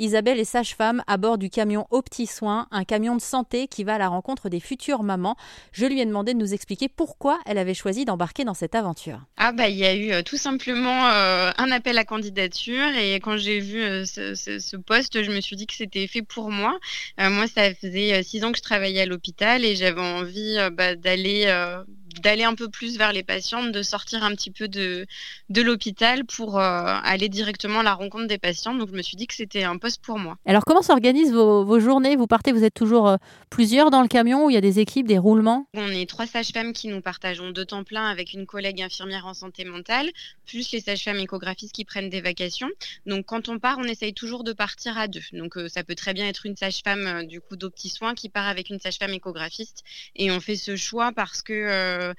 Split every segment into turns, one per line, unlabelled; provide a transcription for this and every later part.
Isabelle est sage-femme à bord du camion Au Petit Soin, un camion de santé qui va à la rencontre des futures mamans. Je lui ai demandé de nous expliquer pourquoi elle avait choisi d'embarquer dans cette aventure.
Ah bah il y a eu euh, tout simplement euh, un appel à candidature et quand j'ai vu euh, ce, poste, je me suis dit que c'était fait pour moi. moi, ça faisait six ans que je travaillais à l'hôpital et j'avais envie bah, d'aller d'aller un peu plus vers les patientes, de sortir un petit peu de, de l'hôpital pour euh, aller directement à la rencontre des patients. Donc je me suis dit que c'était un poste pour moi.
Alors comment s'organisent vos, vos, journées? Vous partez, vous êtes toujours euh, plusieurs dans le camion ou il y a des équipes, des roulements?
On est trois sages-femmes qui nous partageons deux temps plein avec une collègue infirmière en santé mentale, plus les sages-femmes échographistes qui prennent des vacations. Donc quand on part, on essaye toujours de partir à deux. Donc euh, ça peut très bien être une sage-femme du coup d'Opti Soins qui part avec une sage-femme échographiste et on fait ce choix parce que euh,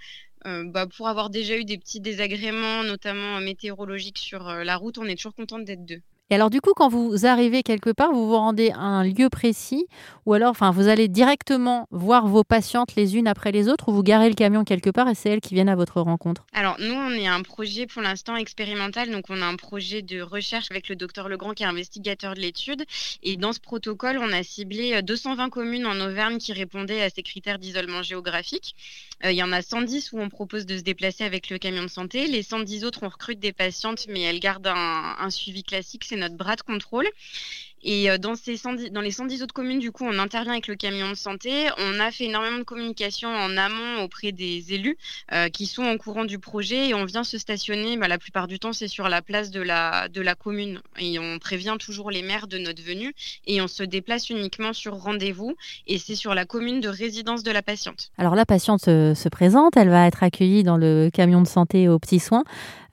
euh, bah, pour avoir déjà eu des petits désagréments, notamment météorologiques sur euh, la route, on est toujours contente d'être deux.
Et alors du coup, quand vous arrivez quelque part, vous vous rendez à un lieu précis ou alors enfin, vous allez directement voir vos patientes les unes après les autres ou vous garez le camion quelque part et c'est elles qui viennent à votre rencontre?
Alors nous, on est un projet pour l'instant expérimental, donc on a un projet de recherche avec le docteur Legrand qui est investigateur de l'étude. Et dans ce protocole, on a ciblé 220 euh, communes en Auvergne qui répondaient à ces critères d'isolement géographique. Euh, il y en a 110 où on propose de se déplacer avec le camion de santé. Les 110 autres, on recrute des patientes, mais elles gardent un, suivi classique. Notre bras de contrôle. Et euh, dans, ces 110, dans les 110 autres communes, du coup, on intervient avec le camion de santé. On a fait énormément de communication en amont auprès des élus euh, qui sont au courant du projet et on vient se stationner. Bah, la plupart du temps, c'est sur la place de la, de la commune et on prévient toujours les maires de notre venue et on se déplace uniquement sur rendez-vous et c'est sur la commune de résidence de la patiente.
Alors la patiente se, se présente, elle va être accueillie dans le camion de santé aux petits soins.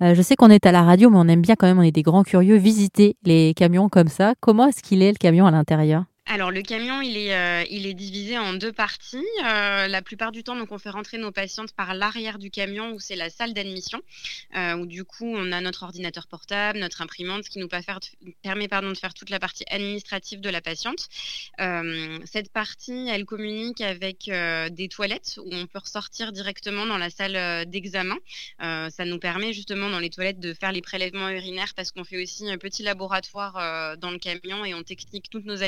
Euh, je sais qu'on est à la radio, mais on aime bien quand même, on est des grands curieux, visiter les camions comme ça. Comment est-ce qu'il est le camion à l'intérieur?
Alors le camion, il est, euh, il est divisé en deux parties. Euh, la plupart du temps, donc on fait rentrer nos patientes par l'arrière du camion où c'est la salle d'admission, euh, où du coup on a notre ordinateur portable, notre imprimante, ce qui nous permet pardon, de faire toute la partie administrative de la patiente. cette partie, elle communique avec des toilettes où on peut ressortir directement dans la salle d'examen. ça nous permet justement dans les toilettes de faire les prélèvements urinaires parce qu'on fait aussi un petit laboratoire dans le camion et on technique toutes nos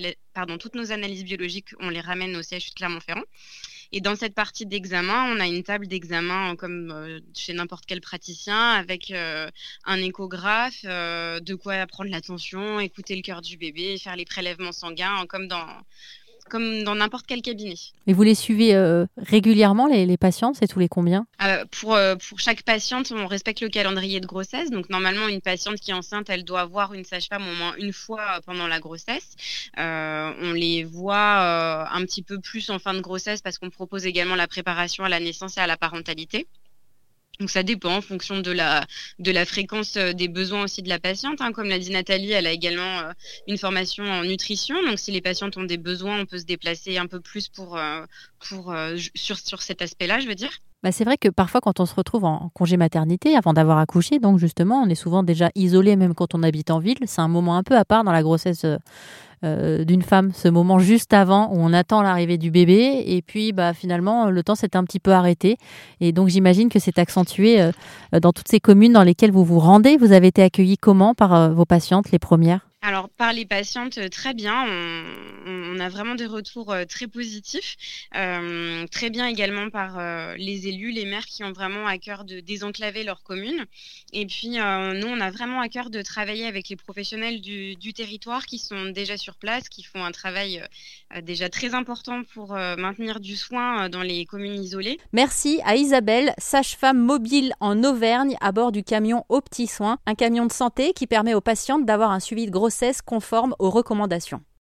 dans toutes nos analyses biologiques, on les ramène au CHU de Clermont-Ferrand. Et dans cette partie d'examen, on a une table d'examen comme euh, chez n'importe quel praticien avec euh, un échographe, euh, de quoi prendre la tension, écouter le cœur du bébé, faire les prélèvements sanguins comme dans comme dans n'importe quel cabinet.
Et vous les suivez euh, régulièrement, les, les patients C'est tous les combien?
Euh, pour, euh, pour chaque patiente, on respecte le calendrier de grossesse. Donc, normalement, une patiente qui est enceinte, elle doit voir une sage-femme au moins une fois pendant la grossesse. on les voit un petit peu plus en fin de grossesse parce qu'on propose également la préparation à la naissance et à la parentalité. Donc ça dépend en fonction de la, de la fréquence euh, des besoins aussi de la patiente. Hein. Comme l'a dit Nathalie, elle a également euh, une formation en nutrition. Donc si les patientes ont des besoins, on peut se déplacer un peu plus pour, euh, pour, sur, sur cet aspect-là, je veux dire.
Bah c'est vrai que parfois quand on se retrouve en congé maternité, avant d'avoir accouché, donc justement, on est souvent déjà isolé même quand on habite en ville. C'est un moment un peu à part dans la grossesse euh, d'une femme, ce moment juste avant où on attend l'arrivée du bébé et puis bah finalement le temps s'est un petit peu arrêté et donc j'imagine que c'est accentué euh, dans toutes ces communes dans lesquelles vous vous rendez. Vous avez été accueilli comment par euh, vos patientes les premières?
Alors, par les patientes, euh, très bien. On, a vraiment des retours euh, très positifs. Euh, très bien également par les élus, les maires qui ont vraiment à cœur de désenclaver leur commune. Et puis, nous, on a vraiment à cœur de travailler avec les professionnels du, territoire qui sont déjà sur place, qui font un travail déjà très important pour maintenir du soin dans les communes isolées.
Merci à Isabelle, sage-femme mobile en Auvergne à bord du camion Au Petit Soin, un camion de santé qui permet aux patientes d'avoir un suivi de conforme aux recommandations.